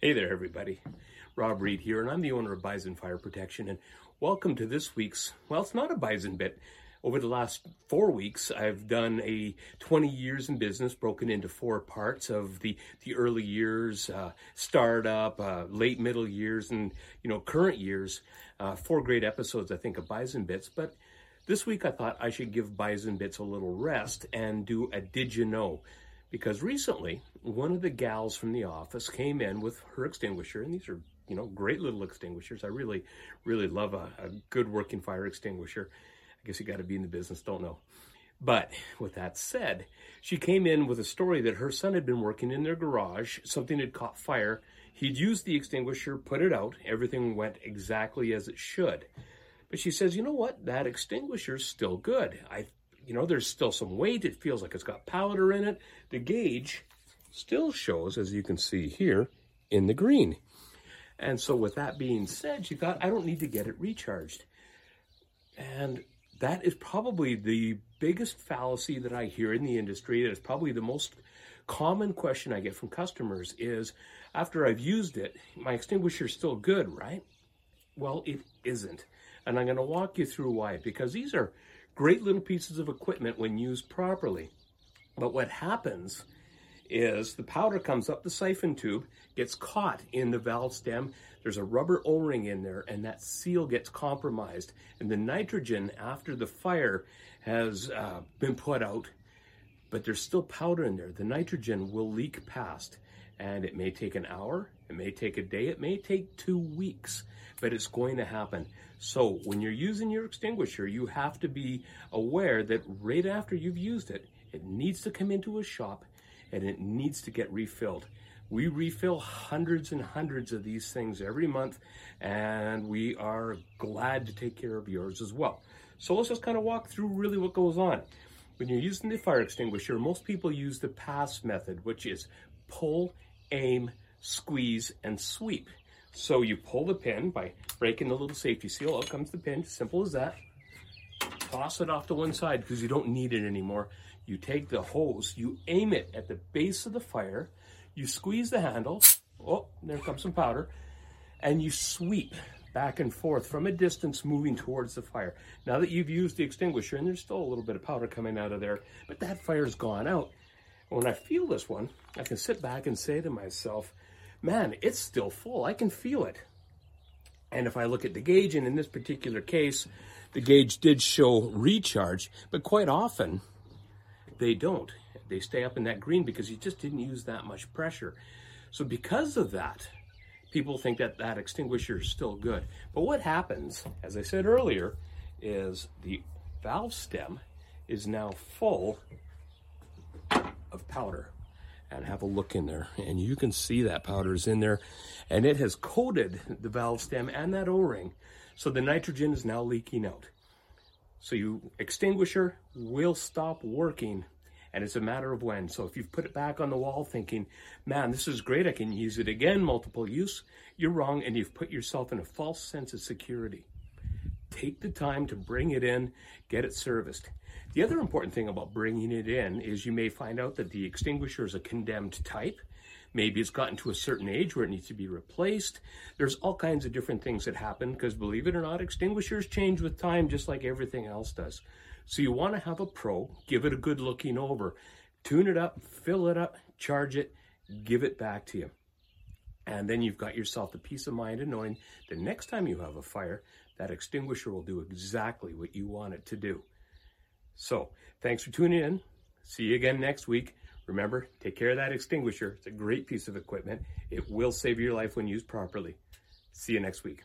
Hey there, everybody. Rob Reed here, and I'm the owner of Bison Fire Protection. And welcome to this week's, well, it's not a Bison bit. Over the last four weeks, I've done a 20 years in business, broken into four parts of the, the early years, uh, startup, uh, late middle years, and, you know, current years. Uh, four great episodes, I think, of Bison Bits. But this week, I thought I should give Bison Bits a little rest and do a Did You Know? because recently one of the gals from the office came in with her extinguisher and these are you know great little extinguishers. I really really love a, a good working fire extinguisher. I guess you got to be in the business don't know. But with that said she came in with a story that her son had been working in their garage something had caught fire. He'd used the extinguisher put it out everything went exactly as it should. But she says you know what? That extinguisher's still good. I you know, there's still some weight. It feels like it's got powder in it. The gauge still shows, as you can see here, in the green. And so with that being said, she thought, I don't need to get it recharged. And that is probably the biggest fallacy that I hear in the industry. That is probably the most common question I get from customers is, after I've used it, my extinguisher is still good, right? Well, it isn't. And I'm going to walk you through why. Because these are Great little pieces of equipment when used properly. But what happens is the powder comes up the siphon tube, gets caught in the valve stem. There's a rubber O-ring in there and that seal gets compromised. And the nitrogen after the fire has uh, been put out, but there's still powder in there. The nitrogen will leak past and it may take an hour, it may take a day, it may take two weeks, but it's going to happen. So when you're using your extinguisher, you have to be aware that right after you've used it, it needs to come into a shop and it needs to get refilled. We refill hundreds and hundreds of these things every month, and we are glad to take care of yours as well. So let's just kind of walk through really what goes on. When you're using the fire extinguisher, most people use the pass method, which is pull, aim, squeeze, and sweep. So you pull the pin by breaking the little safety seal. Out comes the pin, simple as that. Toss it off to one side because you don't need it anymore. You take the hose, you aim it at the base of the fire, you squeeze the handle. Oh, there comes some powder. And you sweep back and forth from a distance moving towards the fire. Now that you've used the extinguisher, and there's still a little bit of powder coming out of there, but that fire's gone out. When I feel this one, I can sit back and say to myself, man, it's still full. I can feel it. And if I look at the gauge, and in this particular case, the gauge did show recharge, but quite often they don't. They stay up in that green because you just didn't use that much pressure. So because of that, people think that that extinguisher is still good. But what happens, as I said earlier, is the valve stem is now full of powder and have a look in there. And you can see that powder is in there and it has coated the valve stem and that O-ring. So the nitrogen is now leaking out. So you extinguisher will stop working and it's a matter of when. So if you've put it back on the wall thinking, man, this is great, I can use it again, multiple use, you're wrong and you've put yourself in a false sense of security. Take the time to bring it in, get it serviced. The other important thing about bringing it in is you may find out that the extinguisher is a condemned type. Maybe it's gotten to a certain age where it needs to be replaced. There's all kinds of different things that happen because believe it or not, extinguishers change with time just like everything else does. So you want to have a pro, give it a good looking over, tune it up, fill it up, charge it, give it back to you. And then you've got yourself the peace of mind of knowing the next time you have a fire, that extinguisher will do exactly what you want it to do. So thanks for tuning in. See you again next week. Remember, take care of that extinguisher. It's a great piece of equipment. It will save your life when used properly. See you next week.